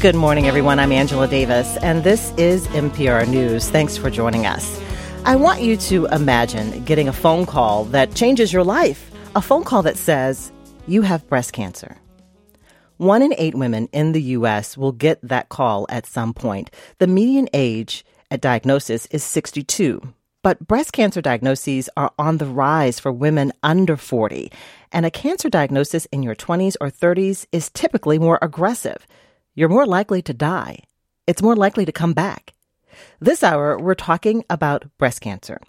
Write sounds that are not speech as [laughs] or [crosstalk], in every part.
Good morning, everyone. I'm Angela Davis, and this is MPR News. Thanks for joining us. I want you to imagine getting a phone call that changes your life, a phone call that says, You have breast cancer. One in eight women in the U.S. will get that call at some point. The median age at diagnosis is 62. But breast cancer diagnoses are on the rise for women under 40. And a cancer diagnosis in your 20s or 30s is typically more aggressive. You're more likely to die. It's more likely to come back. This hour, we're talking about breast cancer.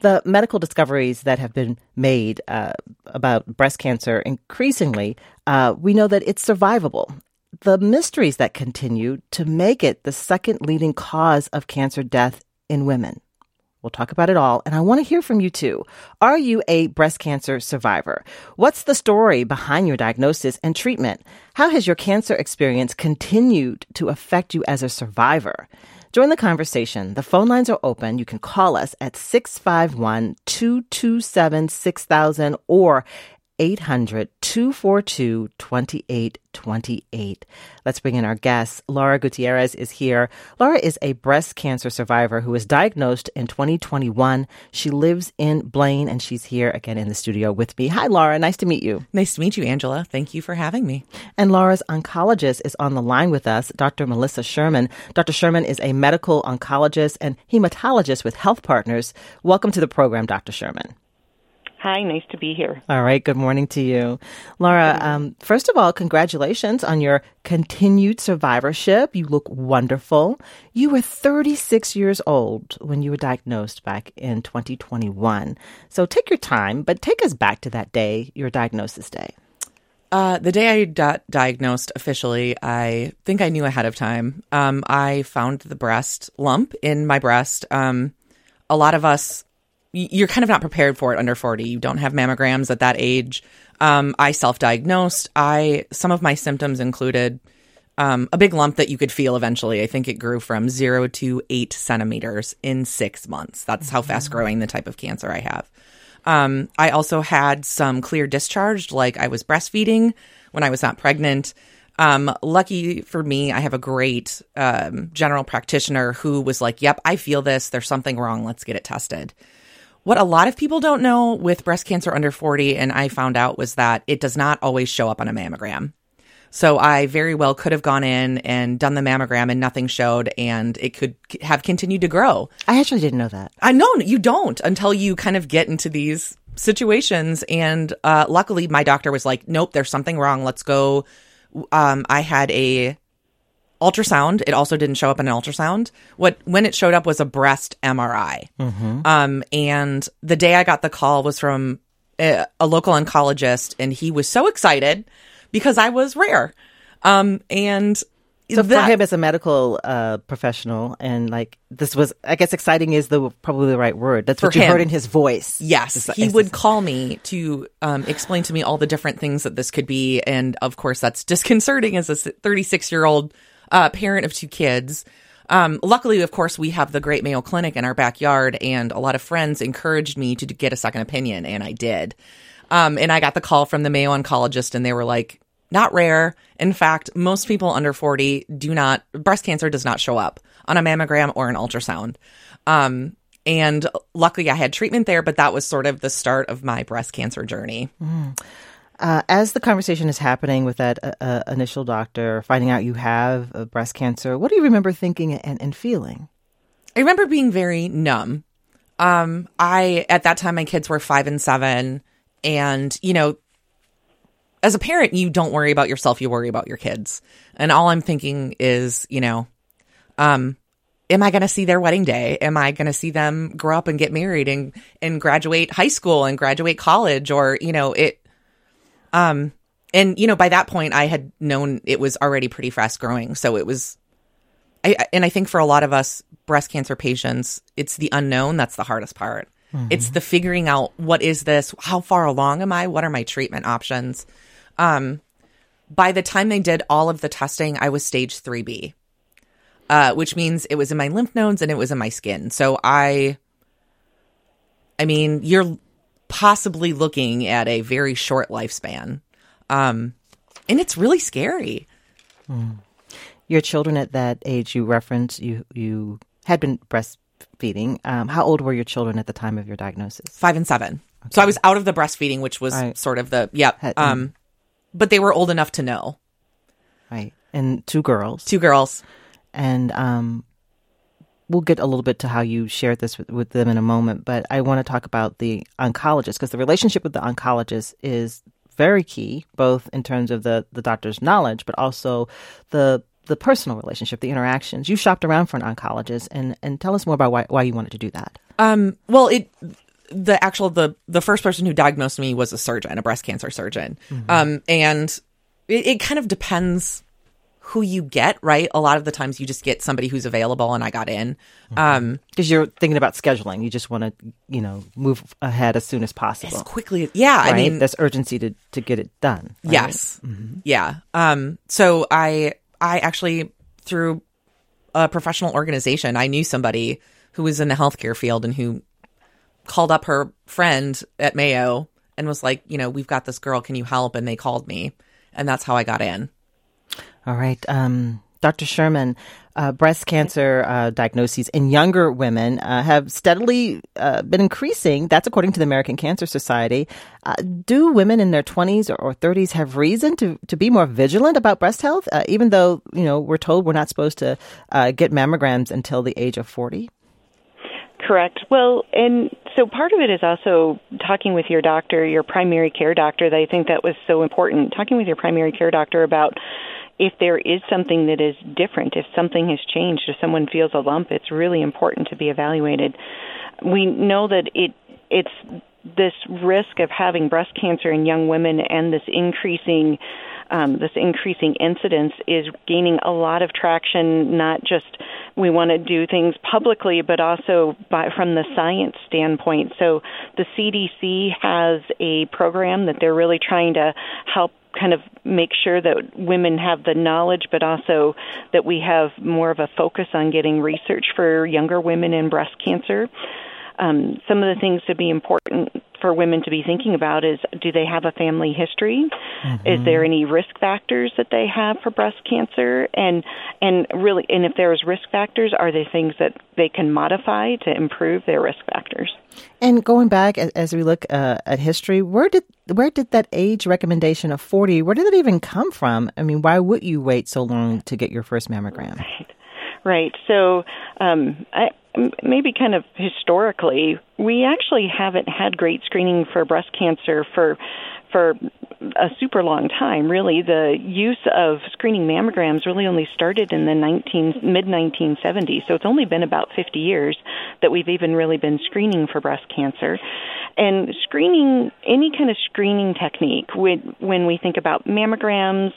The medical discoveries that have been made uh, about breast cancer increasingly, uh, we know that it's survivable. The mysteries that continue to make it the second leading cause of cancer death in women. We'll talk about it all, and I want to hear from you too. Are you a breast cancer survivor? What's the story behind your diagnosis and treatment? How has your cancer experience continued to affect you as a survivor? Join the conversation. The phone lines are open. You can call us at 651 227 6000 or 800 242 2828. Let's bring in our guest. Laura Gutierrez is here. Laura is a breast cancer survivor who was diagnosed in 2021. She lives in Blaine and she's here again in the studio with me. Hi, Laura. Nice to meet you. Nice to meet you, Angela. Thank you for having me. And Laura's oncologist is on the line with us, Dr. Melissa Sherman. Dr. Sherman is a medical oncologist and hematologist with Health Partners. Welcome to the program, Dr. Sherman. Hi, nice to be here. All right, good morning to you. Laura, um, first of all, congratulations on your continued survivorship. You look wonderful. You were 36 years old when you were diagnosed back in 2021. So take your time, but take us back to that day, your diagnosis day. Uh, the day I got diagnosed officially, I think I knew ahead of time. Um, I found the breast lump in my breast. Um, a lot of us you're kind of not prepared for it under 40. You don't have mammograms at that age. Um, I self-diagnosed. I some of my symptoms included um, a big lump that you could feel eventually. I think it grew from zero to eight centimeters in six months. That's how fast growing the type of cancer I have. Um, I also had some clear discharge, like I was breastfeeding when I was not pregnant. Um, lucky for me, I have a great um, general practitioner who was like, "Yep, I feel this. There's something wrong. Let's get it tested." What a lot of people don't know with breast cancer under 40, and I found out, was that it does not always show up on a mammogram. So I very well could have gone in and done the mammogram and nothing showed and it could have continued to grow. I actually didn't know that. I know you don't until you kind of get into these situations. And uh, luckily, my doctor was like, nope, there's something wrong. Let's go. Um, I had a ultrasound. It also didn't show up in an ultrasound. What when it showed up was a breast MRI. Mm-hmm. Um, and the day I got the call was from a, a, local oncologist, and he was so excited because I was rare. Um, and so that, for him as a medical uh, professional, and like this was, I guess, exciting is the probably the right word. That's what you him, heard in his voice. Yes, he would call me to um, explain to me all the different things that this could be, and of course, that's disconcerting as a 36 year old uh, parent of two kids. Um, luckily, of course, we have the Great Mayo Clinic in our backyard, and a lot of friends encouraged me to get a second opinion, and I did. Um, and I got the call from the Mayo oncologist, and they were like, not rare. In fact, most people under 40 do not, breast cancer does not show up on a mammogram or an ultrasound. Um, and luckily, I had treatment there, but that was sort of the start of my breast cancer journey. Mm. Uh, as the conversation is happening with that uh, uh, initial doctor, finding out you have uh, breast cancer, what do you remember thinking and, and feeling? I remember being very numb. Um, I at that time my kids were five and seven, and you know, as a parent, you don't worry about yourself; you worry about your kids. And all I'm thinking is, you know, um, am I going to see their wedding day? Am I going to see them grow up and get married and and graduate high school and graduate college? Or you know, it um, and you know, by that point, I had known it was already pretty fast growing. So it was, I, and I think for a lot of us breast cancer patients, it's the unknown that's the hardest part. Mm-hmm. It's the figuring out what is this? How far along am I? What are my treatment options? Um, by the time they did all of the testing, I was stage 3B, uh, which means it was in my lymph nodes and it was in my skin. So I, I mean, you're possibly looking at a very short lifespan. Um, and it's really scary. Mm. Your children at that age, you referenced, you you had been breastfeeding. Um, how old were your children at the time of your diagnosis? Five and seven. Okay. So I was out of the breastfeeding, which was right. sort of the yep. Um, but they were old enough to know. Right, and two girls. Two girls. And um, we'll get a little bit to how you shared this with, with them in a moment, but I want to talk about the oncologist because the relationship with the oncologist is very key, both in terms of the, the doctor's knowledge, but also the the personal relationship, the interactions. You shopped around for an oncologist, and and tell us more about why why you wanted to do that. Um, well, it the actual the the first person who diagnosed me was a surgeon, a breast cancer surgeon, mm-hmm. um, and it, it kind of depends who you get, right? A lot of the times you just get somebody who's available and I got in. Because mm-hmm. um, you're thinking about scheduling. You just want to, you know, move ahead as soon as possible. As quickly. Yeah. Right? I mean, there's urgency to, to get it done. Right? Yes. Mm-hmm. Yeah. Um, so I, I actually, through a professional organization, I knew somebody who was in the healthcare field and who called up her friend at Mayo and was like, you know, we've got this girl. Can you help? And they called me. And that's how I got in. All right. Um, Dr. Sherman, uh, breast cancer uh, diagnoses in younger women uh, have steadily uh, been increasing. That's according to the American Cancer Society. Uh, do women in their 20s or, or, 30s have reason to, to be more vigilant about breast health, uh, even though you know we're told we're not supposed to get mammograms until the age of 40? Correct. Well, and so part of it is also talking with your doctor, your primary care doctor. I think that was so important. Talking with your primary care doctor about if there is something that is different, if something has changed, if someone feels a lump, it's really important to be evaluated. We know that it it's this risk of having breast cancer in young women and this increasing um, this increasing incidence is gaining a lot of traction. Not just we want to do things publicly, but also by, from the science standpoint. So the CDC has a program that they're really trying to help kind of make sure that women have the knowledge, but also that we have more of a focus on getting research for younger women in breast cancer. Um, some of the things to be important for women to be thinking about is do they have a family history? Mm-hmm. Is there any risk factors that they have for breast cancer? And and really, and if there's risk factors, are they things that they can modify to improve their risk factors? And going back as we look uh, at history, where did where did that age recommendation of forty? Where did it even come from? I mean, why would you wait so long to get your first mammogram? Right. Right. So, um, I, maybe kind of historically, we actually haven't had great screening for breast cancer for for a super long time. Really, the use of screening mammograms really only started in the 19 mid 1970s. So it's only been about 50 years that we've even really been screening for breast cancer. And screening, any kind of screening technique, when, when we think about mammograms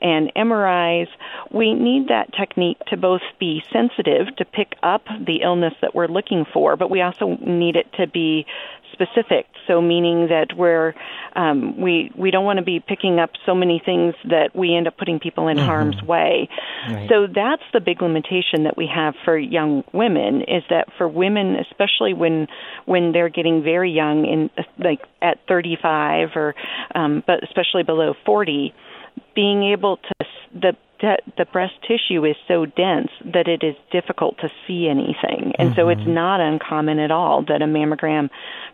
and MRIs, we need that technique to both be sensitive to pick up the illness that we're looking for, but we also need it to be specific. So meaning that we're um, we we don't want to be picking up so many things that we end up putting people in mm-hmm. harm's way. Right. So that's the big limitation that we have for young women is that for women, especially when when they're getting very young, in like at 35 or um, but especially below 40, being able to that the breast tissue is so dense that it is difficult to see anything. And mm-hmm. so it's mm-hmm. not uncommon at all that a mammogram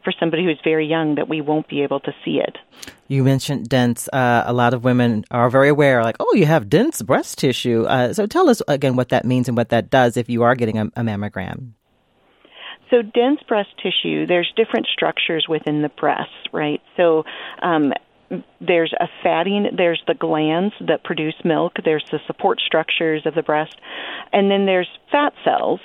for somebody who's very young that we won't be able to see it. You mentioned dense. Uh, a lot of women are very aware, like, oh, you have dense breast tissue. Uh, so tell us again what that means and what that does if you are getting a, a mammogram. So dense breast tissue, there's different structures within the breast, right? So um, there's a fatting, there's the glands that produce milk there's the support structures of the breast and then there's fat cells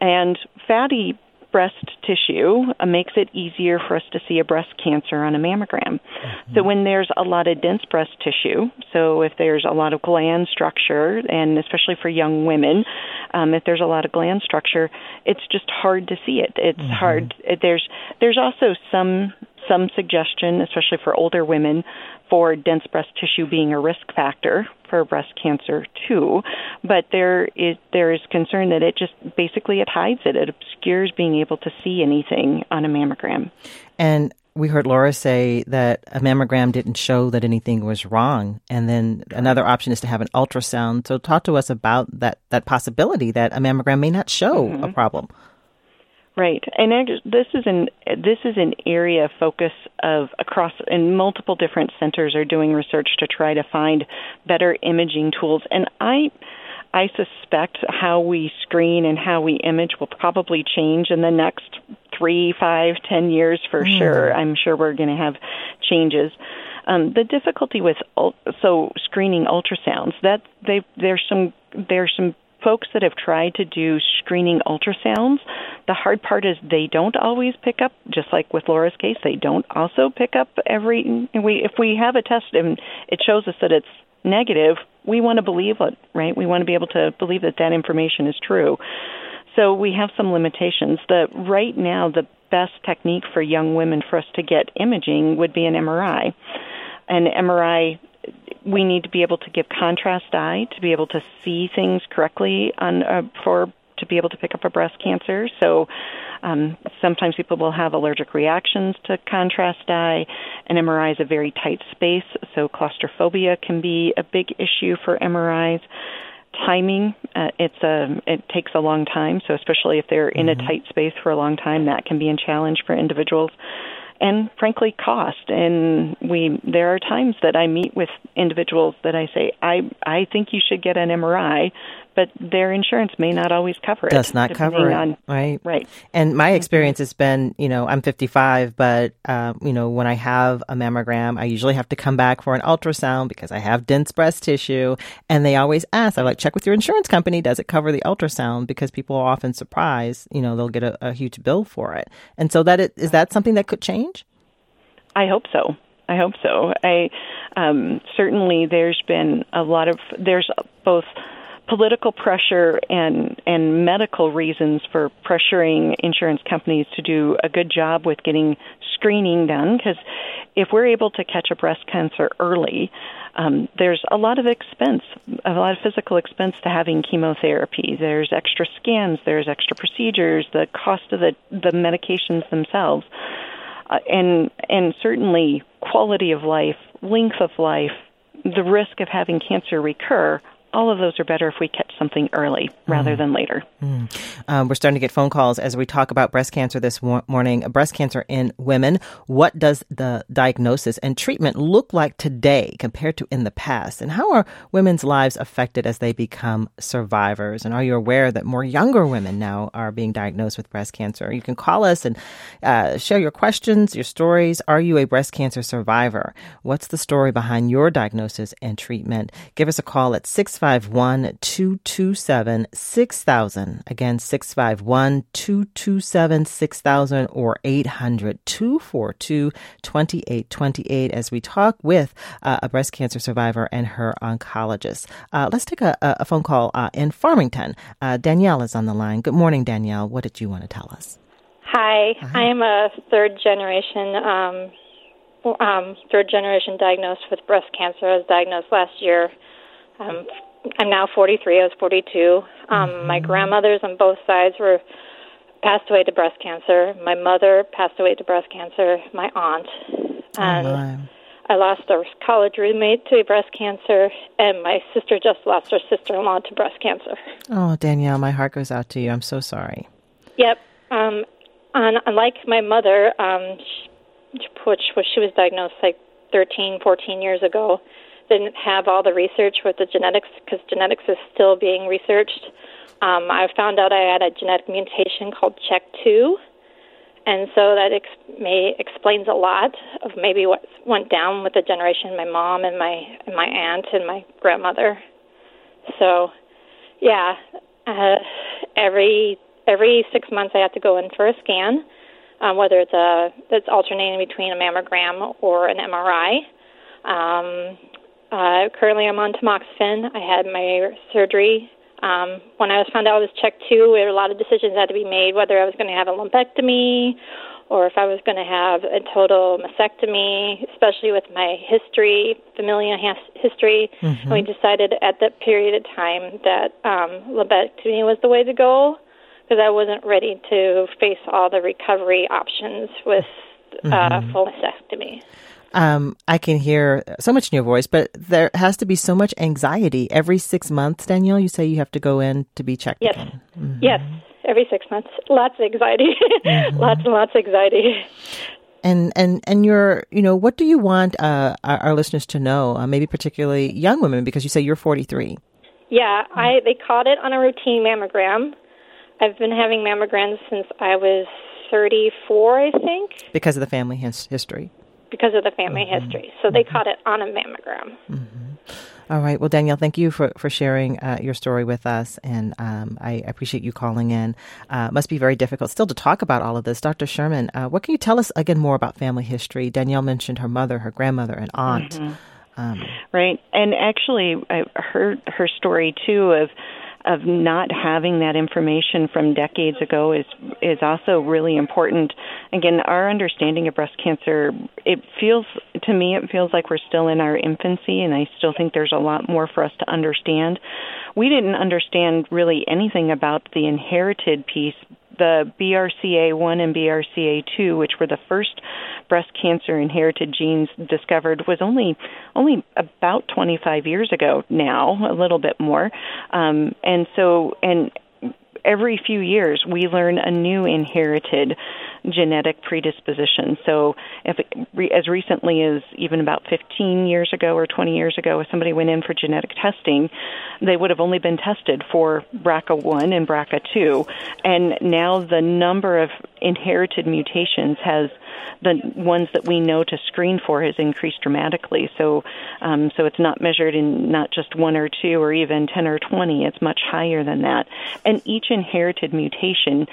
and fatty breast tissue uh, makes it easier for us to see a breast cancer on a mammogram. Mm-hmm. So when there's a lot of dense breast tissue, so if there's a lot of gland structure, and especially for young women, um, if there's a lot of gland structure, it's just hard to see it. It's mm-hmm. hard. There's there's also some some suggestion, especially for older women, for dense breast tissue being a risk factor for breast cancer too. But there is there is concern that it just basically it hides it. It obscures being able to see anything on a mammogram. And we heard Laura say that a mammogram didn't show that anything was wrong, and then another option is to have an ultrasound. So, talk to us about that that possibility that a mammogram may not show mm-hmm. a problem. Right, and this is an this is an area of focus of across and multiple different centers are doing research to try to find better imaging tools. And I I suspect how we screen and how we image will probably change in the next three, five, ten years for mm. sure. I'm sure we're going to have changes. Um, the difficulty with so screening ultrasounds that they there's some there's some folks that have tried to do screening ultrasounds, the hard part is they don't always pick up. Just like with Laura's case, they don't also pick up every. We if we have a test and it shows us that it's negative, we want to believe it, right? We want to be able to believe that that information is true. So we have some limitations. The right now the best technique for young women for us to get imaging would be an MRI. An MRI we need to be able to give contrast dye to be able to see things correctly on uh, for to be able to pick up a breast cancer. So um, sometimes people will have allergic reactions to contrast dye. An MRI is a very tight space, so claustrophobia can be a big issue for MRIs. Timing, uh, it's a it takes a long time. So especially if they're in mm-hmm. a tight space for a long time, that can be a challenge for individuals and frankly cost and we there are times that I meet with individuals that I say I I think you should get an MRI but their insurance may not always cover it. Does not cover it, on, right? Right. And my mm-hmm. experience has been, you know, I'm 55, but uh, you know, when I have a mammogram, I usually have to come back for an ultrasound because I have dense breast tissue, and they always ask, I like check with your insurance company, does it cover the ultrasound? Because people are often surprised, you know, they'll get a, a huge bill for it, and so that it, is that something that could change? I hope so. I hope so. I um, certainly there's been a lot of there's both political pressure and and medical reasons for pressuring insurance companies to do a good job with getting screening done because if we're able to catch a breast cancer early um, there's a lot of expense a lot of physical expense to having chemotherapy there's extra scans there's extra procedures the cost of the the medications themselves uh, and and certainly quality of life length of life the risk of having cancer recur all of those are better if we catch something early rather mm. than later. Mm. Um, we're starting to get phone calls as we talk about breast cancer this morning. Breast cancer in women. What does the diagnosis and treatment look like today compared to in the past? And how are women's lives affected as they become survivors? And are you aware that more younger women now are being diagnosed with breast cancer? You can call us and uh, share your questions, your stories. Are you a breast cancer survivor? What's the story behind your diagnosis and treatment? Give us a call at 6 651 227 6000. Again, 651 227 6000 or 800 242 2828 as we talk with uh, a breast cancer survivor and her oncologist. Uh, let's take a, a phone call uh, in Farmington. Uh, Danielle is on the line. Good morning, Danielle. What did you want to tell us? Hi, Hi. I am a third generation. Um, um, third generation diagnosed with breast cancer. I was diagnosed last year. Um, I'm now 43. I was 42. Um, mm-hmm. My grandmothers on both sides were passed away to breast cancer. My mother passed away to breast cancer. My aunt, oh, and oh I lost a college roommate to breast cancer, and my sister just lost her sister-in-law to breast cancer. Oh, Danielle, my heart goes out to you. I'm so sorry. Yep. Um, and unlike my mother, um, she, which was she was diagnosed like 13, 14 years ago didn't have all the research with the genetics because genetics is still being researched. Um, I found out I had a genetic mutation called CHEK2, and so that ex- may explains a lot of maybe what went down with the generation my mom and my and my aunt and my grandmother. So, yeah, uh, every every six months I have to go in for a scan, um, whether it's a that's alternating between a mammogram or an MRI. Um, uh, currently, I'm on tamoxifen. I had my surgery. Um, when I was found out I was CHEK2, there were a lot of decisions had to be made whether I was going to have a lumpectomy or if I was going to have a total mastectomy, especially with my history, familial history. Mm-hmm. we decided at that period of time that um, lumpectomy was the way to go because I wasn't ready to face all the recovery options with uh, mm-hmm. full mastectomy. Um, I can hear so much in your voice, but there has to be so much anxiety every six months. Danielle, you say you have to go in to be checked. Yes, mm-hmm. yes, every six months. Lots of anxiety, mm-hmm. [laughs] lots and lots of anxiety. And and and you're, you know, what do you want uh, our, our, listeners to know? Uh, maybe particularly young women, because you say you're 43. Yeah, I they caught it on a routine mammogram. I've been having mammograms since I was 34, I think. Because of the family his- history because of the family mm-hmm. history. So they mm-hmm. caught it on a mammogram. Mm-hmm. All right. Well, Danielle, thank you for, for sharing uh, your story with us. And um, I appreciate you calling in. Uh, must be very difficult still to talk about all of this. Dr. Sherman, uh, what can you tell us again more about family history? Danielle mentioned her mother, her grandmother, and aunt. Mm-hmm. Um, right. And actually, I heard her story too of of not having that information from decades ago is is also really important. Again, our understanding of breast cancer, it feels to me it feels like we're still in our infancy and I still think there's a lot more for us to understand. We didn't understand really anything about the inherited piece the BRCA1 and BRCA2, which were the first breast cancer inherited genes discovered, was only only about 25 years ago now, a little bit more. Um, and so, and every few years we learn a new inherited genetic predisposition. So, if as recently as even about 15 years ago or 20 years ago, if somebody went in for genetic testing, they would have only been tested for BRCA1 and BRCA2, and now the number of inherited mutations has the ones that we know to screen for has increased dramatically. So, um, so it's not measured in not just one or two or even 10 or 20. It's much higher than that. And each inherited mutation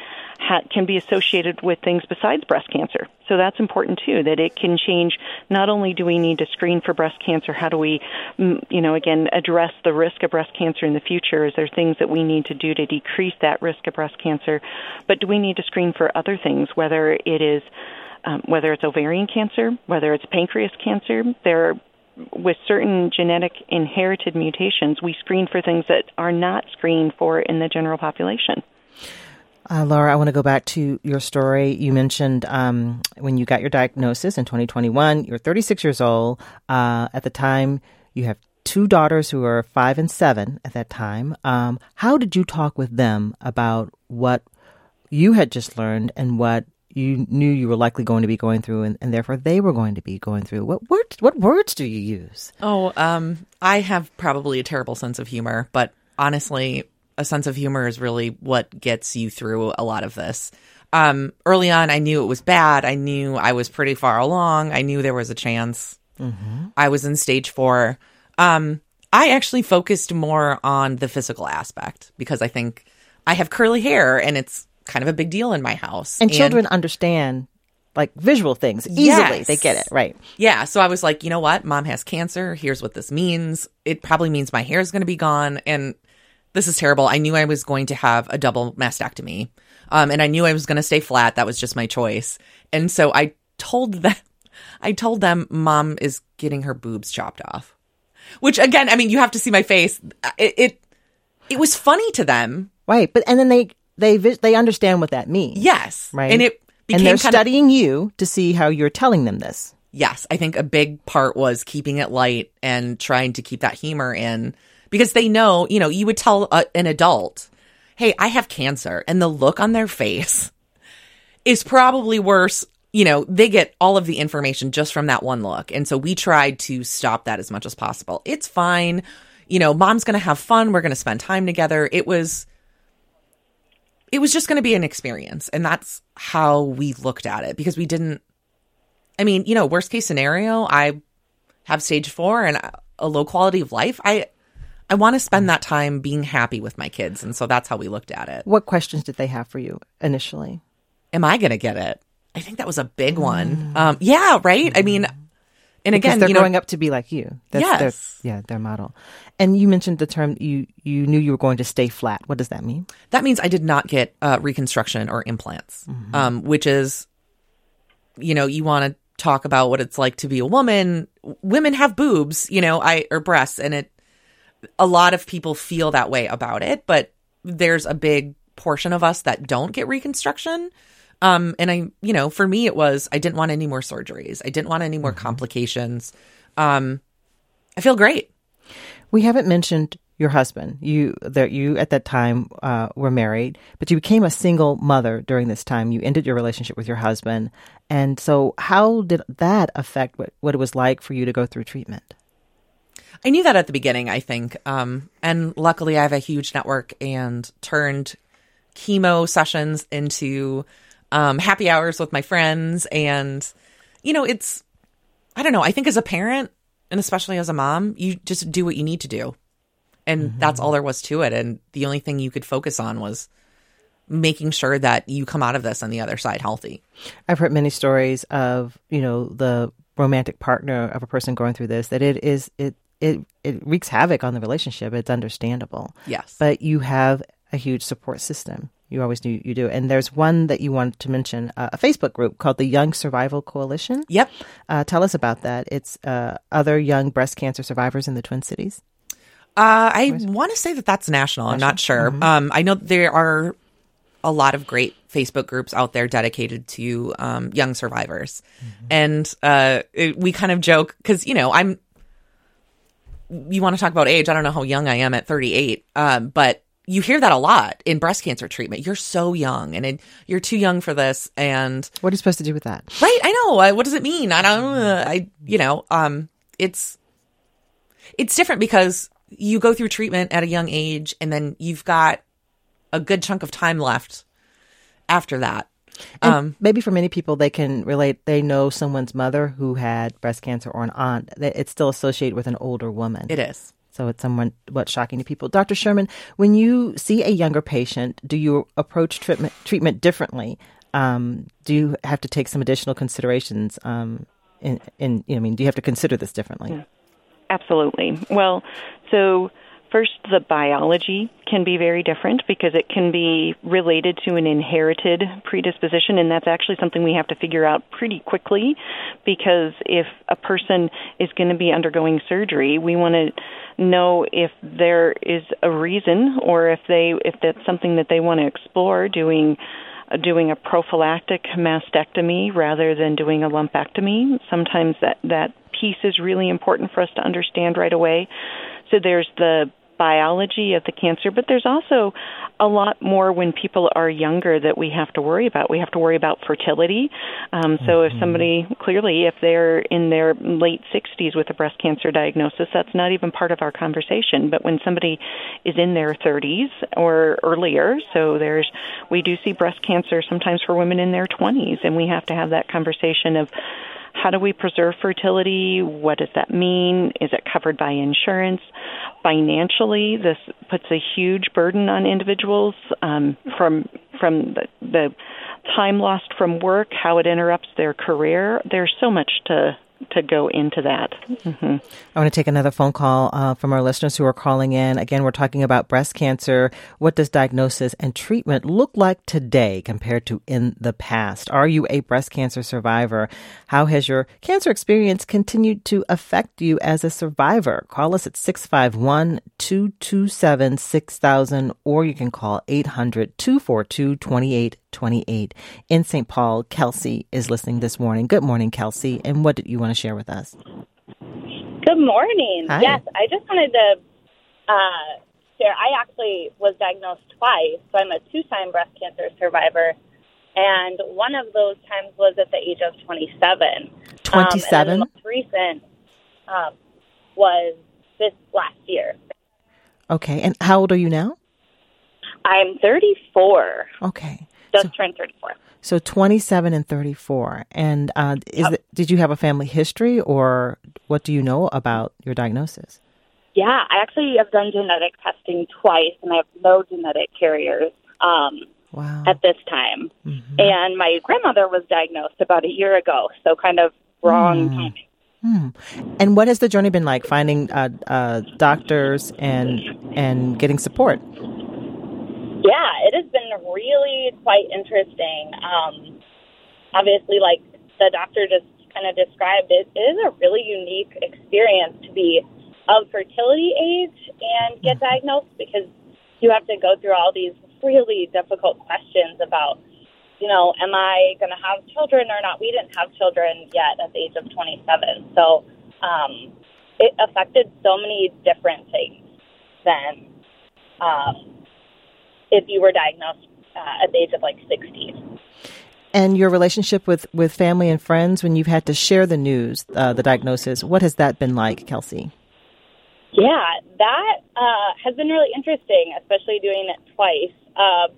ha- can be associated with things besides breast cancer. So that's important too, that it can change. Not only do we need to screen for breast cancer, how do we, mm, you know, again, address the risk of breast cancer in the future? Is there things that we need to do to decrease that risk of breast cancer? But do we need to screen for other things, whether it is um, whether it's ovarian cancer, whether it's pancreas cancer. There are with certain genetic inherited mutations, we screen for things that are not screened for in the general population. Uh, Laura, I want to go back to your story. You mentioned um, when you got your diagnosis in 2021, you're 36 years old. Uh, at the time, you have two daughters who are five and seven at that time. Um, how did you talk with them about what you had just learned and what you knew you were likely going to be going through and, and, therefore they were going to be going through what words what words do you use oh um i have probably a terrible sense of humor but honestly a sense of humor is really what gets you through a lot of this um early on i knew it was bad i knew i was pretty far along i knew there was a chance mm-hmm. i was in stage four um i actually focused more on the physical aspect because i think i have curly hair and it's kind of a big deal in my house. And, and children understand like visual things easily. Yes. They get it, right? Yeah. So I was like, you know what? Mom has cancer. Here's what this means. It probably means my hair is going to be gone. And this is terrible. I knew I was going to have a double mastectomy. Um, and I knew I was going to stay flat. That was just my choice. And so I told [laughs] them, I told them mom is getting her boobs chopped off. Which again, I mean, you have to see my face. It, it, it was funny to them. Right. But, and then they, they they understand what that means. Yes, right. And it and they're studying of, you to see how you're telling them this. Yes, I think a big part was keeping it light and trying to keep that humor in because they know, you know, you would tell a, an adult, "Hey, I have cancer," and the look on their face [laughs] is probably worse. You know, they get all of the information just from that one look. And so we tried to stop that as much as possible. It's fine. You know, mom's going to have fun. We're going to spend time together. It was it was just going to be an experience. And that's how we looked at it because we didn't, I mean, you know, worst case scenario, I have stage four and a low quality of life. I, I want to spend that time being happy with my kids. And so that's how we looked at it. What questions did they have for you initially? Am I going to get it? I think that was a big one. Mm. Um, yeah, right. I mean, and again, they're you know, growing up to be like you. That's yes. Their, yeah, their model. And you mentioned the term you you knew you were going to stay flat. What does that mean? That means I did not get uh, reconstruction or implants, mm-hmm. um, which is, you know, you want to talk about what it's like to be a woman. Women have boobs, you know, I or breasts, and it. A lot of people feel that way about it, but there's a big portion of us that don't get reconstruction. Um, and I, you know, for me, it was I didn't want any more surgeries. I didn't want any more complications. Um, I feel great. We haven't mentioned your husband. You that you at that time uh, were married, but you became a single mother during this time. You ended your relationship with your husband, and so how did that affect what, what it was like for you to go through treatment? I knew that at the beginning, I think. Um, and luckily, I have a huge network and turned chemo sessions into um, happy hours with my friends. And, you know, it's, I don't know, I think as a parent, and especially as a mom, you just do what you need to do. And mm-hmm. that's all there was to it. And the only thing you could focus on was making sure that you come out of this on the other side healthy. I've heard many stories of, you know, the romantic partner of a person going through this that it is it it it wreaks havoc on the relationship. It's understandable. Yes. But you have a huge support system. You always knew you do. And there's one that you wanted to mention, uh, a Facebook group called the Young Survival Coalition. Yep. Uh, tell us about that. It's uh, other young breast cancer survivors in the Twin Cities. Uh, I want to say that that's national. national? I'm not sure. Mm-hmm. Um, I know there are a lot of great Facebook groups out there dedicated to um, young survivors, mm-hmm. and uh, it, we kind of joke because you know I'm you want to talk about age. I don't know how young I am at 38, um, but you hear that a lot in breast cancer treatment. You're so young and it, you're too young for this. And what are you supposed to do with that? Right. I know. what does it mean? I don't, uh, I, you know, um, it's, it's different because you go through treatment at a young age and then you've got a good chunk of time left after that. Um, maybe for many people, they can relate. They know someone's mother who had breast cancer or an aunt. It's still associated with an older woman. It is. So it's somewhat what shocking to people. Dr. Sherman, when you see a younger patient, do you approach treatment treatment differently? Um, do you have to take some additional considerations? Um, in, in, I mean, do you have to consider this differently? Yeah. Absolutely. Well, so First, the biology can be very different because it can be related to an inherited predisposition, and that's actually something we have to figure out pretty quickly because if a person is going to be undergoing surgery, we want to know if there is a reason or if they if that's something that they want to explore doing doing a prophylactic mastectomy rather than doing a lumpectomy. Sometimes that that piece is really important for us to understand right away. So there's the biology of the cancer, but there's also a lot more when people are younger that we have to worry about. We have to worry about fertility. Um, so mm-hmm. if somebody clearly, if they're in their late 60s with a breast cancer diagnosis, that's not even part of our conversation. But when somebody is in their 30s or earlier, so there's we do see breast cancer sometimes for women in their 20s, and we have to have that conversation of how do we preserve fertility? What does that mean? Is it covered by insurance? Financially, this puts a huge burden on individuals um, from from the, the time lost from work, how it interrupts their career. There's so much to to go into that. Mm-hmm. I want to take another phone call uh, from our listeners who are calling in. Again, we're talking about breast cancer. What does diagnosis and treatment look like today compared to in the past? Are you a breast cancer survivor? How has your cancer experience continued to affect you as a survivor? Call us at 651 227 6000 or you can call 800 242 2828. In St. Paul, Kelsey is listening this morning. Good morning, Kelsey. And what did you want to share with us? Good morning. Hi. Yes, I just wanted to uh, share. I actually was diagnosed twice, so I'm a two time breast cancer survivor. And one of those times was at the age of 27. 27? Um, the most recent um, was this last year. Okay. And how old are you now? I'm 34. Okay. Just so, turned 34. So 27 and 34. And uh, is yep. it, did you have a family history or what do you know about your diagnosis? Yeah, I actually have done genetic testing twice and I have no genetic carriers um, wow. at this time. Mm-hmm. And my grandmother was diagnosed about a year ago, so kind of wrong mm. timing. Hmm. And what has the journey been like finding uh, uh, doctors and and getting support? Yeah, it has been really quite interesting. Um, obviously, like the doctor just kind of described, it, it is a really unique experience to be of fertility age and get mm-hmm. diagnosed because you have to go through all these really difficult questions about you know, am I going to have children or not? We didn't have children yet at the age of 27. So um, it affected so many different things then. um, if you were diagnosed uh, at the age of like 60. And your relationship with, with family and friends when you've had to share the news, uh, the diagnosis, what has that been like, Kelsey? Yeah, that uh, has been really interesting, especially doing it twice. Uh,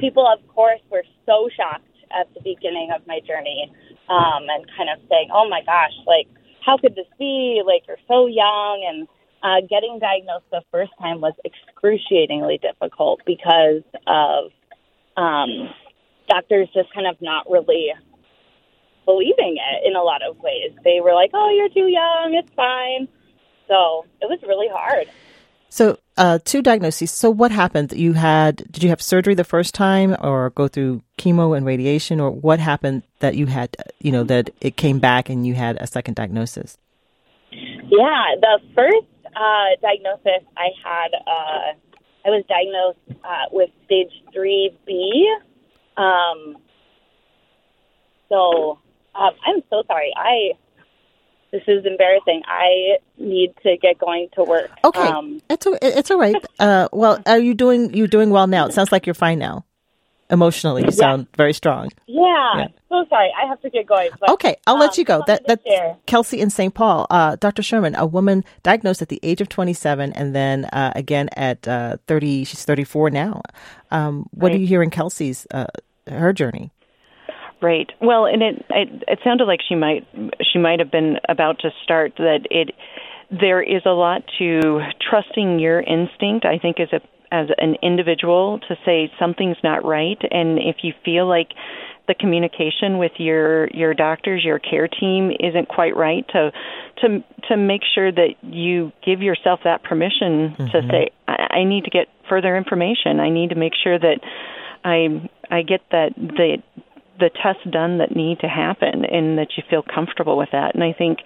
people, of course, were so shocked at the beginning of my journey um, and kind of saying, oh my gosh, like, how could this be? Like, you're so young. And uh, getting diagnosed the first time was excruciatingly difficult because of um, doctors just kind of not really believing it in a lot of ways. They were like, oh, you're too young, it's fine. So it was really hard. So, uh, two diagnoses. So, what happened? You had, did you have surgery the first time or go through chemo and radiation, or what happened that you had, you know, that it came back and you had a second diagnosis? Yeah, the first uh, diagnosis I had, uh, I was diagnosed uh, with stage 3B. Um, so, um, I'm so sorry. I this is embarrassing. I need to get going to work. Okay, um, it's it's all right. Uh, well, are you doing you doing well now? It sounds like you're fine now. Emotionally, you yeah. sound very strong. Yeah. yeah. So sorry, I have to get going. But, okay, I'll um, let you go. That that's Kelsey in St. Paul. Uh, Dr. Sherman, a woman diagnosed at the age of 27, and then uh, again at uh, 30. She's 34 now. Um, what right. are you hearing, Kelsey's uh, her journey? Right. Well, and it, it it sounded like she might she might have been about to start that it there is a lot to trusting your instinct. I think is a as an individual to say something's not right and if you feel like the communication with your your doctors your care team isn't quite right to to to make sure that you give yourself that permission mm-hmm. to say I, I need to get further information i need to make sure that i i get that the the tests done that need to happen and that you feel comfortable with that. And I think,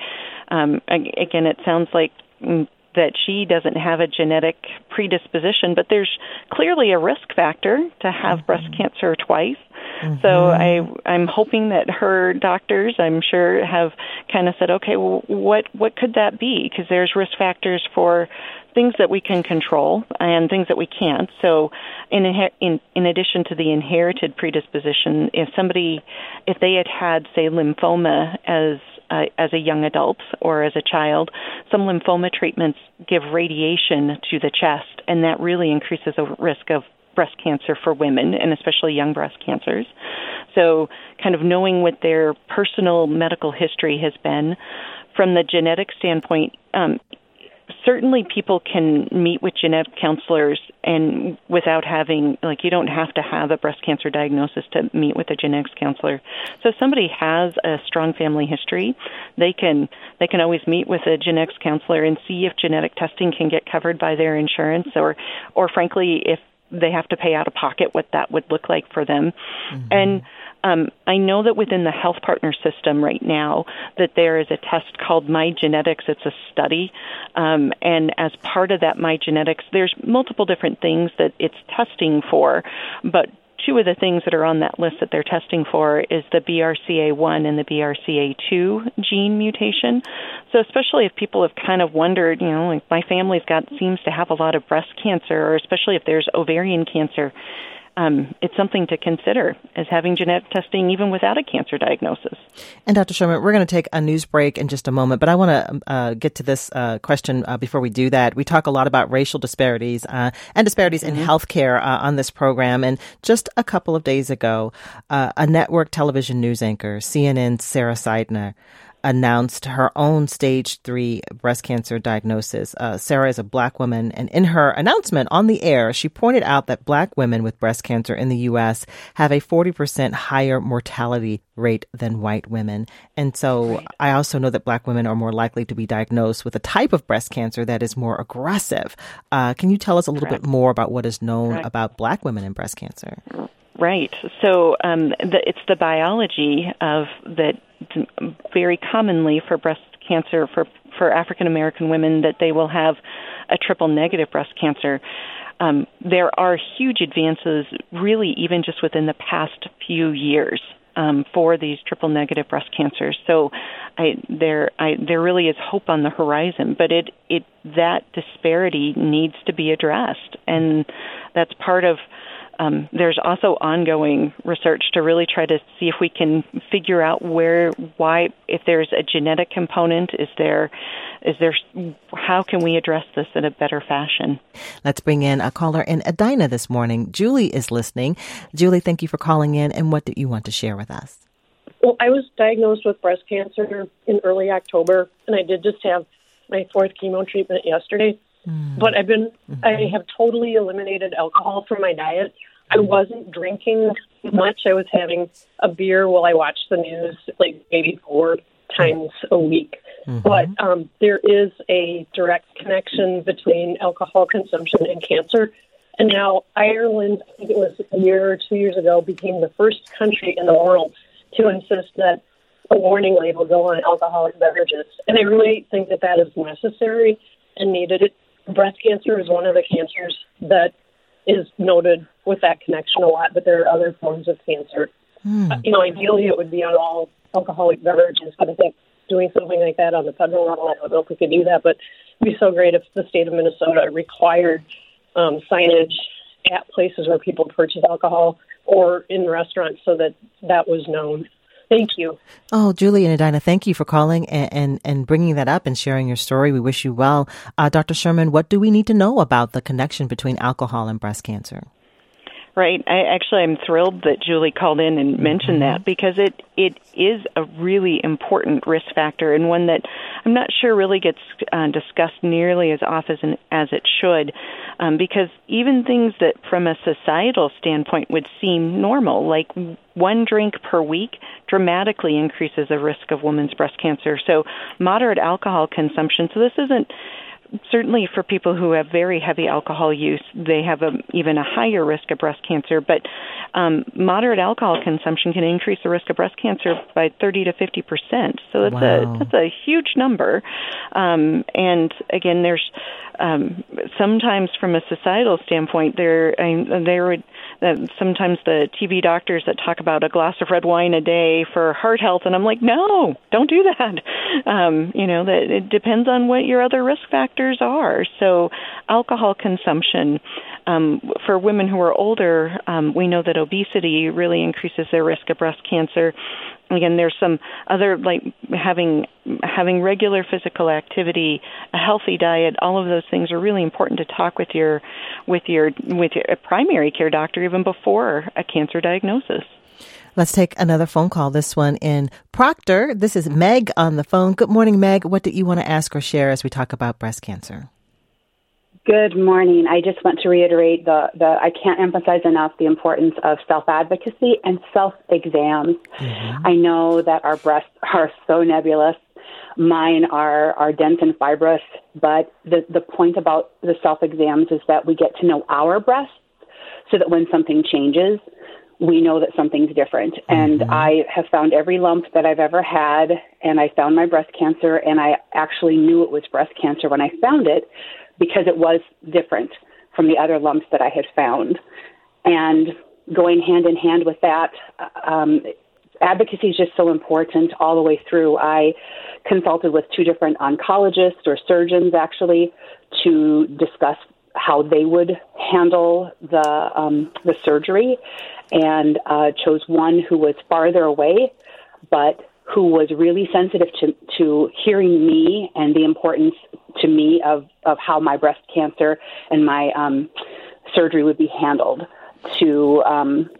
um, again, it sounds like mm, that she doesn't have a genetic predisposition, but there's clearly a risk factor to have mm-hmm. breast cancer twice. Mm-hmm. So I I'm hoping that her doctors, I'm sure, have kind of said, okay, well, what what could that be? Because there's risk factors for things that we can control and things that we can't. So, in in in addition to the inherited predisposition, if somebody if they had had say lymphoma as uh, as a young adult or as a child, some lymphoma treatments give radiation to the chest, and that really increases the risk of breast cancer for women, and especially young breast cancers. So, kind of knowing what their personal medical history has been. From the genetic standpoint, um, certainly people can meet with genetic counselors and without having like you don't have to have a breast cancer diagnosis to meet with a genetics counselor so if somebody has a strong family history they can they can always meet with a genetics counselor and see if genetic testing can get covered by their insurance or or frankly if they have to pay out of pocket what that would look like for them mm-hmm. and um, I know that within the health partner system right now that there is a test called My Genetics. It's a study, um, and as part of that My Genetics, there's multiple different things that it's testing for, but two of the things that are on that list that they're testing for is the BRCA1 and the BRCA2 gene mutation. So especially if people have kind of wondered, you know, like my family's got seems to have a lot of breast cancer or especially if there's ovarian cancer, um, it's something to consider as having genetic testing even without a cancer diagnosis. And Dr. Sherman, we're going to take a news break in just a moment, but I want to uh, get to this uh, question uh, before we do that. We talk a lot about racial disparities uh, and disparities mm-hmm. in healthcare uh, on this program. And just a couple of days ago, uh, a network television news anchor, CNN Sara Sidner, announced her own stage three breast cancer diagnosis. Uh, Sara is a black woman, and in her announcement on the air, she pointed out that black women with breast cancer in the U.S. have a 40% higher mortality rate than white women. And so right. I also know that black women are more likely to be diagnosed with a type of breast cancer that is more aggressive. Uh, can you tell us a little Correct. bit more about what is known Correct. about black women and breast cancer? Right. So um, the, it's the biology of that very commonly for breast cancer for for African American women that they will have a triple negative breast cancer. um, there are huge advances, really, even just within the past few years. Um, for these triple negative breast cancers, so I, there, I, there really is hope on the horizon. But it, it, that disparity needs to be addressed, and that's part of um, there's also ongoing research to really try to see if we can figure out where, why, if there's a genetic component, is there, is there, how can we address this in a better fashion? Let's bring in a caller in Edina this morning. Julie is listening. Julie, thank you for calling in. And what do you want to share with us? Well, I was diagnosed with breast cancer in early October, and I did just have my fourth chemo treatment yesterday. Mm. But I've been, mm-hmm. I have totally eliminated alcohol from my diet. I wasn't drinking much. I was having a beer while I watched the news, like maybe four times a week. Mm-hmm. But um, there is a direct connection between alcohol consumption and cancer. And now Ireland, I think it was a year or two years ago, became the first country in the world to insist that a warning label go on alcoholic beverages. And I really think that that is necessary and needed. Breast cancer is one of the cancers that is noted with that connection a lot, but there are other forms of cancer. Mm. Uh, you know, ideally it would be on all alcoholic beverages, but I think doing something like that on the federal level, I don't know if we could do that, but it'd be so great if the state of Minnesota required um, signage at places where people purchase alcohol or in restaurants so that that was known. Thank you. Oh, Julie and Edina, thank you for calling and, and, and, bringing that up and sharing your story. We wish you well. Uh, Dr. Sherman, what do we need to know about the connection between alcohol and breast cancer? Right. I actually I'm thrilled that Julie called in and mentioned mm-hmm. that because it it is a really important risk factor and one that I'm not sure really gets uh, discussed nearly as often as it should, um, because even things that from a societal standpoint would seem normal, like one drink per week, dramatically increases the risk of women's breast cancer. So moderate alcohol consumption. So this isn't certainly for people who have very heavy alcohol use, they have a, even a higher risk of breast cancer. But um, moderate alcohol consumption can increase the risk of breast cancer by 30 to 50 percent. So that's wow. a that's a huge number. Um, and again, there's um, sometimes from a societal standpoint, there there would that sometimes the TV doctors that talk about a glass of red wine a day for heart health, and I'm like, no, don't do that. [laughs] Um, you know that it depends on what your other risk factors are. So alcohol consumption um, for women who are older, um, we know that obesity really increases their risk of breast cancer again there's some other like having having regular physical activity a healthy diet all of those things are really important to talk with your with your with your primary care doctor even before a cancer diagnosis Let's take another phone call. This one in Proctor. This is Meg on the phone. Good morning, Meg. What do you want to ask or share as we talk about breast cancer? Good morning. I just want to reiterate the, the I can't emphasize enough the importance of self advocacy and self exams. Mm-hmm. I know that our breasts are so nebulous. Mine are, are dense and fibrous, but the, the point about the self exams is that we get to know our breasts so that when something changes, we know that something's different. Mm-hmm. And I have found every lump that I've ever had, and I found my breast cancer, and I actually knew it was breast cancer when I found it because it was different from the other lumps that I had found. And going hand in hand with that, um, advocacy is just so important all the way through. I consulted with two different oncologists or surgeons actually to discuss how they would handle the um, the surgery, and uh, chose one who was farther away, but who was really sensitive to, to hearing me and the importance to me of, of how my breast cancer and my um, surgery would be handled to um,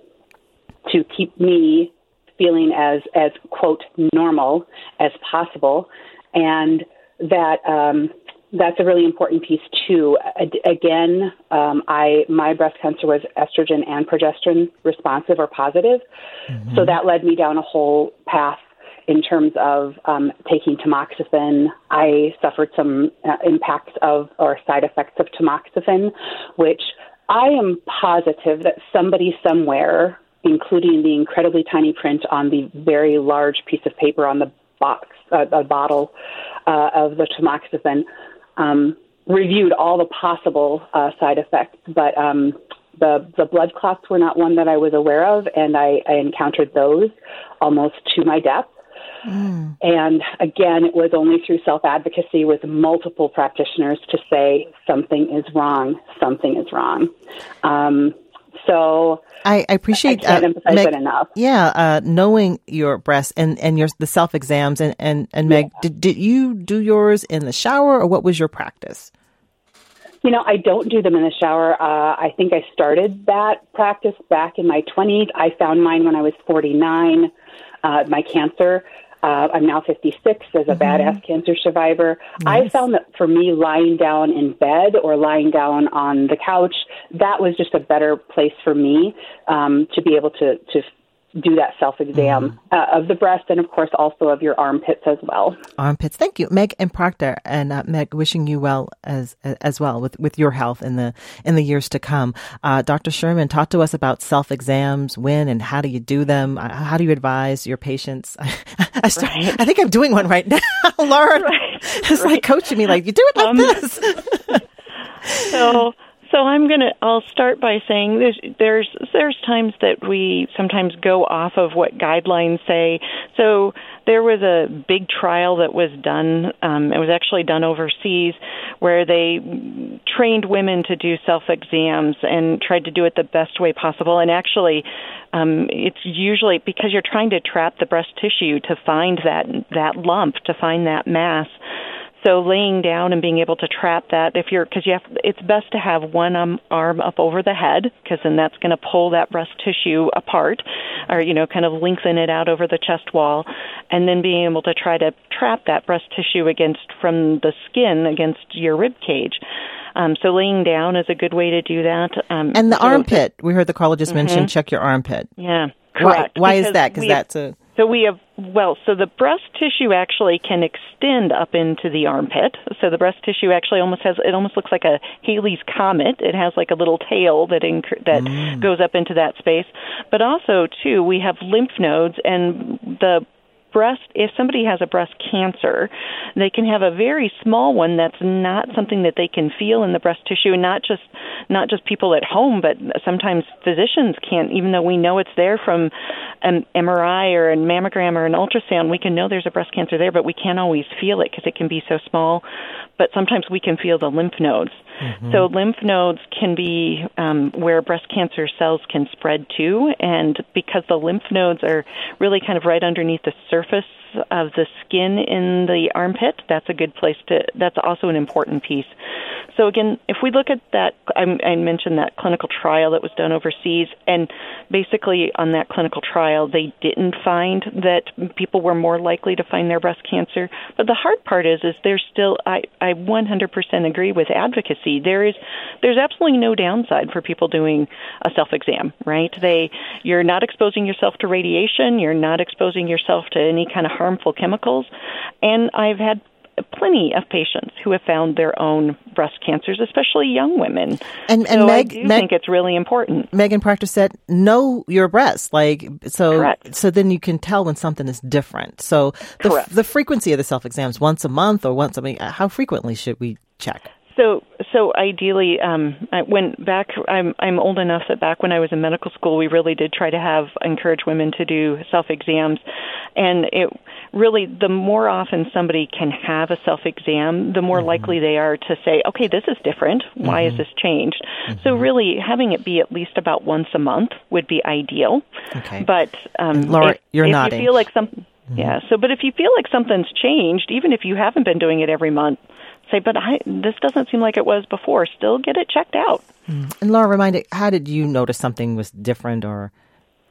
to keep me feeling as as quote normal as possible. And that um, that's a really important piece too. Again, um, I my breast cancer was estrogen and progesterone responsive or positive, mm-hmm. so that led me down a whole path in terms of um, taking tamoxifen. I suffered some uh, impacts of or side effects of tamoxifen, which I am positive that somebody somewhere, including the incredibly tiny print on the very large piece of paper on the box, uh, the bottle uh, of the tamoxifen, um, reviewed all the possible uh, side effects, but um, the the blood clots were not one that I was aware of, and I, I encountered those almost to my death. Mm. And again, it was only through self advocacy with multiple practitioners to say something is wrong, something is wrong. Um, so I, I appreciate I can't uh, emphasize Meg, it enough. Yeah, uh, knowing your breasts and and your the self exams and and and Meg, yeah. did did you do yours in the shower or what was your practice? You know, I don't do them in the shower. Uh, I think I started that practice back in my 20s. I found mine when I was 49, uh, my cancer. Uh, I'm now 56 as a mm-hmm. badass cancer survivor. Nice. I found that for me, lying down in bed or lying down on the couch, that was just a better place for me um, to be able to to do that self exam mm-hmm. uh, of the breast and, of course, also of your armpits as well. Armpits. Thank you, Meg and Proctor, and uh, Meg, wishing you well as as well with, with your health in the in the years to come. Uh, Dr. Sherman, talk to us about self exams. When and how do you do them? Uh, how do you advise your patients? [laughs] I, start, right. I think I'm doing one right [laughs] now. Lauren right. it's right. like coaching me, like you do it like um, this. [laughs] so so I'm gonna. I'll start by saying there's there's there's times that we sometimes go off of what guidelines say. So there was a big trial that was done. Um, it was actually done overseas, where they trained women to do self exams and tried to do it the best way possible. And actually, um, it's usually because you're trying to trap the breast tissue to find that that lump, to find that mass. So laying down and being able to trap that, if you're, because you have, it's best to have one um, arm up over the head, because then that's going to pull that breast tissue apart, or you know, kind of lengthen it out over the chest wall, and then being able to try to trap that breast tissue against from the skin against your rib cage. Um, so laying down is a good way to do that. Um, and the so armpit, we heard the caller just mm-hmm. mention check your armpit. Yeah, correct. Why, why is that? Because that's a so we have well, so the breast tissue actually can extend up into the armpit. So the breast tissue actually almost has it almost looks like a Halley's comet. It has like a little tail that inc- that mm. goes up into that space. But also too, we have lymph nodes and the breast if somebody has a breast cancer they can have a very small one that's not something that they can feel in the breast tissue and not just not just people at home but sometimes physicians can't even though we know it's there from an MRI or a mammogram or an ultrasound we can know there's a breast cancer there but we can't always feel it because it can be so small. But sometimes we can feel the lymph nodes Mm-hmm. So lymph nodes can be um, where breast cancer cells can spread to, and because the lymph nodes are really kind of right underneath the surface of the skin in the armpit, that's a good place to. That's also an important piece. So again, if we look at that, I, I mentioned that clinical trial that was done overseas, and basically on that clinical trial, they didn't find that people were more likely to find their breast cancer. But the hard part is, is there's still. I I 100% agree with advocacy. There is, there's absolutely no downside for people doing a self exam, right? They, you're not exposing yourself to radiation. You're not exposing yourself to any kind of harmful chemicals. And I've had plenty of patients who have found their own breast cancers, especially young women. And, and so Meg, I do Meg, think it's really important. Megan Proctor said, "Know your breast." Like so, Correct. so then you can tell when something is different. So the, the frequency of the self exams, once a month or once a week. How frequently should we check? So, so ideally, um, I went back. I'm I'm old enough that back when I was in medical school, we really did try to have encourage women to do self exams, and it really the more often somebody can have a self exam, the more mm-hmm. likely they are to say, okay, this is different. Why mm-hmm. has this changed? Mm-hmm. So really, having it be at least about once a month would be ideal. Okay. But um, Laura, if, you're if nodding. you feel like some. Mm-hmm. Yeah. So, but if you feel like something's changed, even if you haven't been doing it every month, say, but I, this doesn't seem like it was before. Still get it checked out. Mm. And Laura, remind it, how did you notice something was different or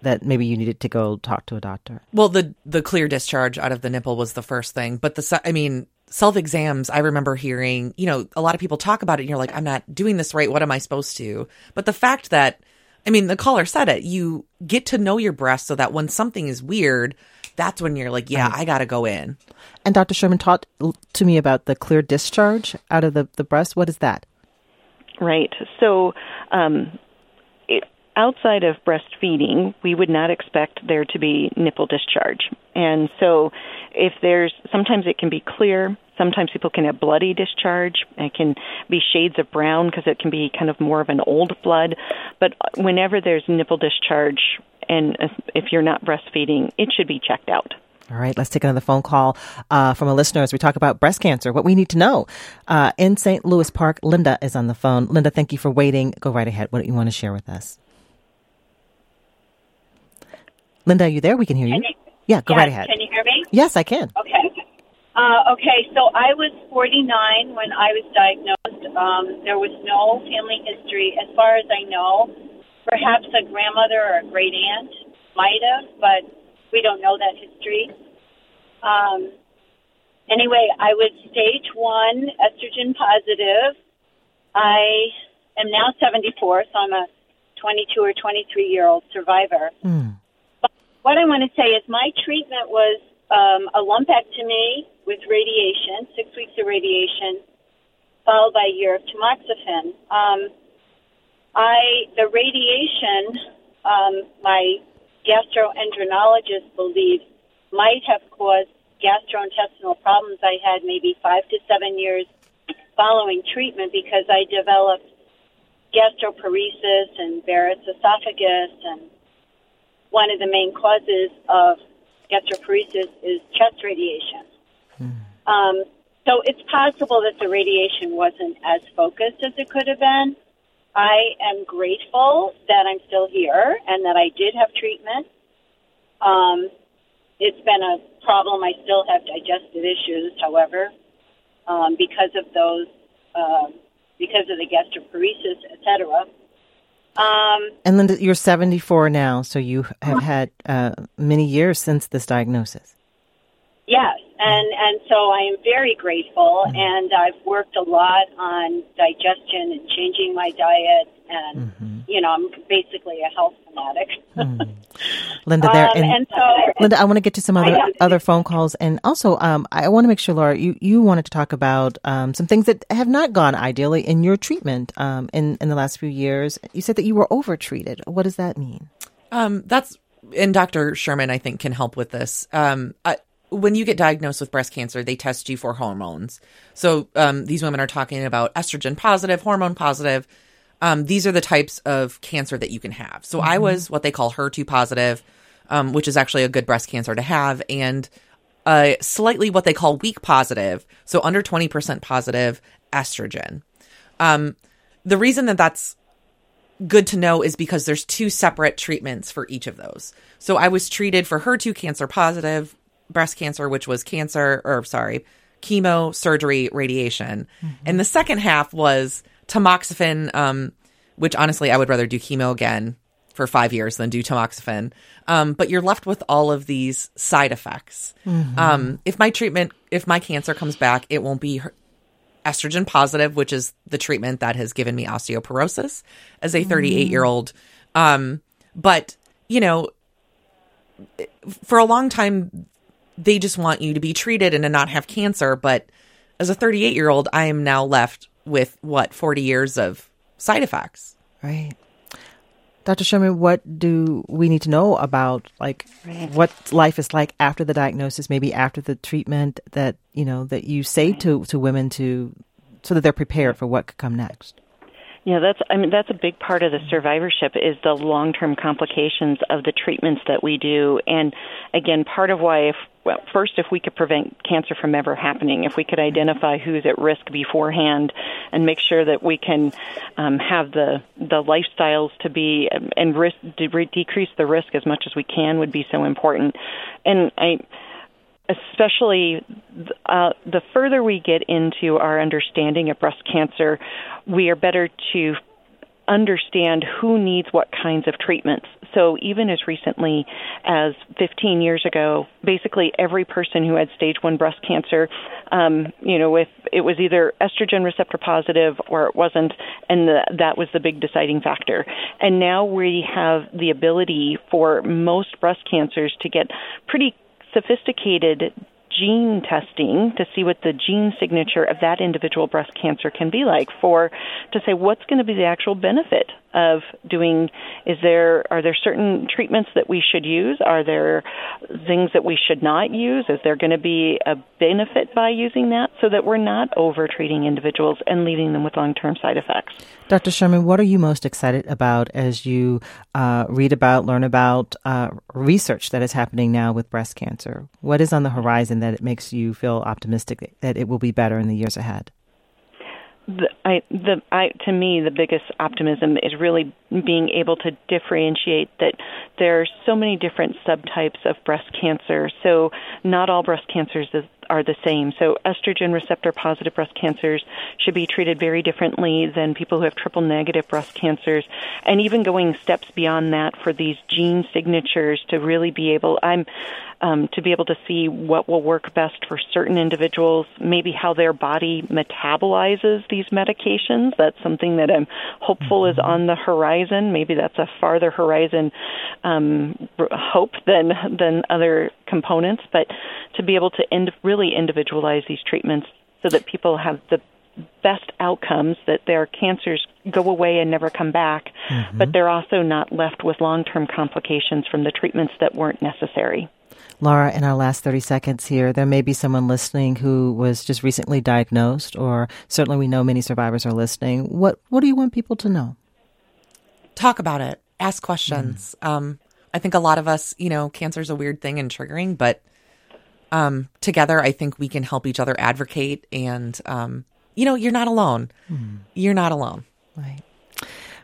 that maybe you needed to go talk to a doctor? Well, the the clear discharge out of the nipple was the first thing, but the I mean, self exams, I remember hearing, you know, a lot of people talk about it and you're like, I'm not doing this right. What am I supposed to? But the fact that, I mean, the caller said it, you get to know your breast so that when something is weird, that's when you're like, yeah, right. I got to go in. And Dr. Sherman taught to me about the clear discharge out of the, the breast. What is that? Right. So, um, it, outside of breastfeeding, we would not expect there to be nipple discharge. And so, if there's sometimes it can be clear, sometimes people can have bloody discharge. It can be shades of brown because it can be kind of more of an old blood. But whenever there's nipple discharge, and if you're not breastfeeding, it should be checked out. All right, let's take another phone call uh, from a listener as we talk about breast cancer, what we need to know. Uh, in St. Louis Park, Linda is on the phone. Linda, thank you for waiting. Go right ahead. What do you want to share with us? Linda, are you there? We can hear you. you yeah, go yes, right ahead. Can you hear me? Yes, I can. Okay. Uh, okay, so I was 49 when I was diagnosed. Um, there was no family history. As far as I know, perhaps a grandmother or a great aunt might have, but we don't know that history. Um, anyway, I was stage one estrogen positive. I am now 74, so I'm a 22 or 23 year old survivor. Mm. What I want to say is my treatment was um, a lumpectomy with radiation, six weeks of radiation, followed by a year of tamoxifen. Um, I the radiation, um, my gastroenterologist believes might have caused gastrointestinal problems I had maybe five to seven years following treatment because I developed gastroparesis and Barrett's esophagus, and one of the main causes of gastroparesis is chest radiation. Mm. Um, so it's possible that the radiation wasn't as focused as it could have been. I am grateful that I'm still here and that I did have treatment. Um, it's been a problem. I still have digestive issues, however, um, because of those, uh, because of the gastroparesis, etc. Um, and Linda, you're 74 now, so you have had uh, many years since this diagnosis. Yes, and and so I am very grateful, mm-hmm. and I've worked a lot on digestion and changing my diet, and mm-hmm. you know I'm basically a health fanatic. mm. Linda, there um, and, and so, Linda, I want to get to some other other phone calls, and also um, I want to make sure, Laura, you you wanted to talk about um, some things that have not gone ideally in your treatment um, in in the last few years. You said that you were overtreated. What does that mean? Um, that's and Dr. Sherman, I think, can help with this. Um, I, when you get diagnosed with breast cancer, they test you for hormones. So um, these women are talking about estrogen positive, hormone positive. Um, these are the types of cancer that you can have. So mm-hmm. I was what they call HER2 positive, um, which is actually a good breast cancer to have, and uh, slightly what they call weak positive. So under 20% positive estrogen. Um, the reason that that's good to know is because there's two separate treatments for each of those. So I was treated for HER2 cancer positive breast cancer, which was cancer, or sorry, chemo, surgery, radiation. Mm-hmm. And the second half was tamoxifen, um, which honestly, I would rather do chemo again for five years than do tamoxifen. Um, but you're left with all of these side effects. Mm-hmm. Um, if my treatment, if my cancer comes back, it won't be estrogen positive, which is the treatment that has given me osteoporosis as a 38 year old. Um, but, you know, for a long time, they just want you to be treated and to not have cancer. But as a 38 year old, I am now left with what, 40 years of side effects. Right. Dr. Sherman, what do we need to know about like what life is like after the diagnosis, maybe after the treatment that, you know, that you say to, to women to so that they're prepared for what could come next? Yeah, that's I mean that's a big part of the survivorship is the long-term complications of the treatments that we do and again part of why if well, first, if we could prevent cancer from ever happening, if we could identify who's at risk beforehand, and make sure that we can um, have the the lifestyles to be um, and risk de- decrease the risk as much as we can, would be so important. And I especially uh, the further we get into our understanding of breast cancer, we are better to understand who needs what kinds of treatments. So even as recently as 15 years ago, basically every person who had stage one breast cancer, um, you know, if it was either estrogen receptor positive or it wasn't, and the, that was the big deciding factor. And now we have the ability for most breast cancers to get pretty sophisticated gene testing to see what the gene signature of that individual breast cancer can be like for to say what's going to be the actual benefit of doing is there are there certain treatments that we should use? Are there things that we should not use? Is there going to be a benefit by using that so that we're not over treating individuals and leaving them with long-term side effects? Dr sherman what are you most excited about as you uh, read about learn about uh, research that is happening now with breast cancer? What is on the horizon that it makes you feel optimistic that it will be better in the years ahead the, I, the, I, to me, the biggest optimism is really being able to differentiate that there are so many different subtypes of breast cancer. So not all breast cancers is, are the same. So estrogen receptor positive breast cancers should be treated very differently than people who have triple negative breast cancers and even going steps beyond that for these gene signatures to really be able I'm um, to be able to see what will work best for certain individuals, maybe how their body metabolizes these medications. That's something that I'm hopeful is on the horizon. Maybe that's a farther horizon um, hope than than other components, but to be able to end, really individualize these treatments so that people have the best outcomes that their cancers go away and never come back, mm-hmm. but they're also not left with long term complications from the treatments that weren't necessary. Laura, in our last 30 seconds here, there may be someone listening who was just recently diagnosed, or certainly we know many survivors are listening. What, what do you want people to know? Talk about it, ask questions. Mm. Um, I think a lot of us, you know, cancer is a weird thing and triggering, but um, together, I think we can help each other advocate. And, um, you know, you're not alone. Mm. You're not alone. Right.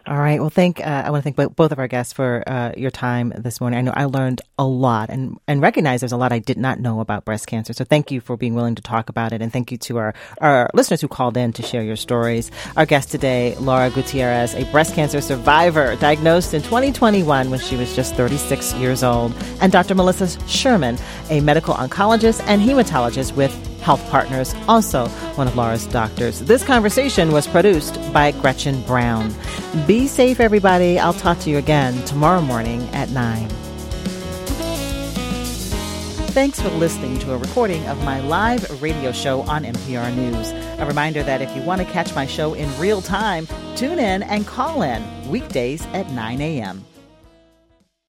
All right. Well, thank uh, I want to thank both of our guests for uh, your time this morning. I know I learned a lot and and recognize there's a lot I did not know about breast cancer. So thank you for being willing to talk about it, and thank you to our our listeners who called in to share your stories. Our guest today, Laura Gutierrez, a breast cancer survivor, diagnosed in 2021 when she was just 36 years old, and Dr. Melissa Sherman, a medical oncologist and hematologist with Health Partners, also one of Laura's doctors. This conversation was produced by Gretchen Brown. Be safe, everybody. I'll talk to you again tomorrow morning at 9. Thanks for listening to a recording of my live radio show on MPR News. A reminder that if you want to catch my show in real time, tune in and call in weekdays at 9 a.m.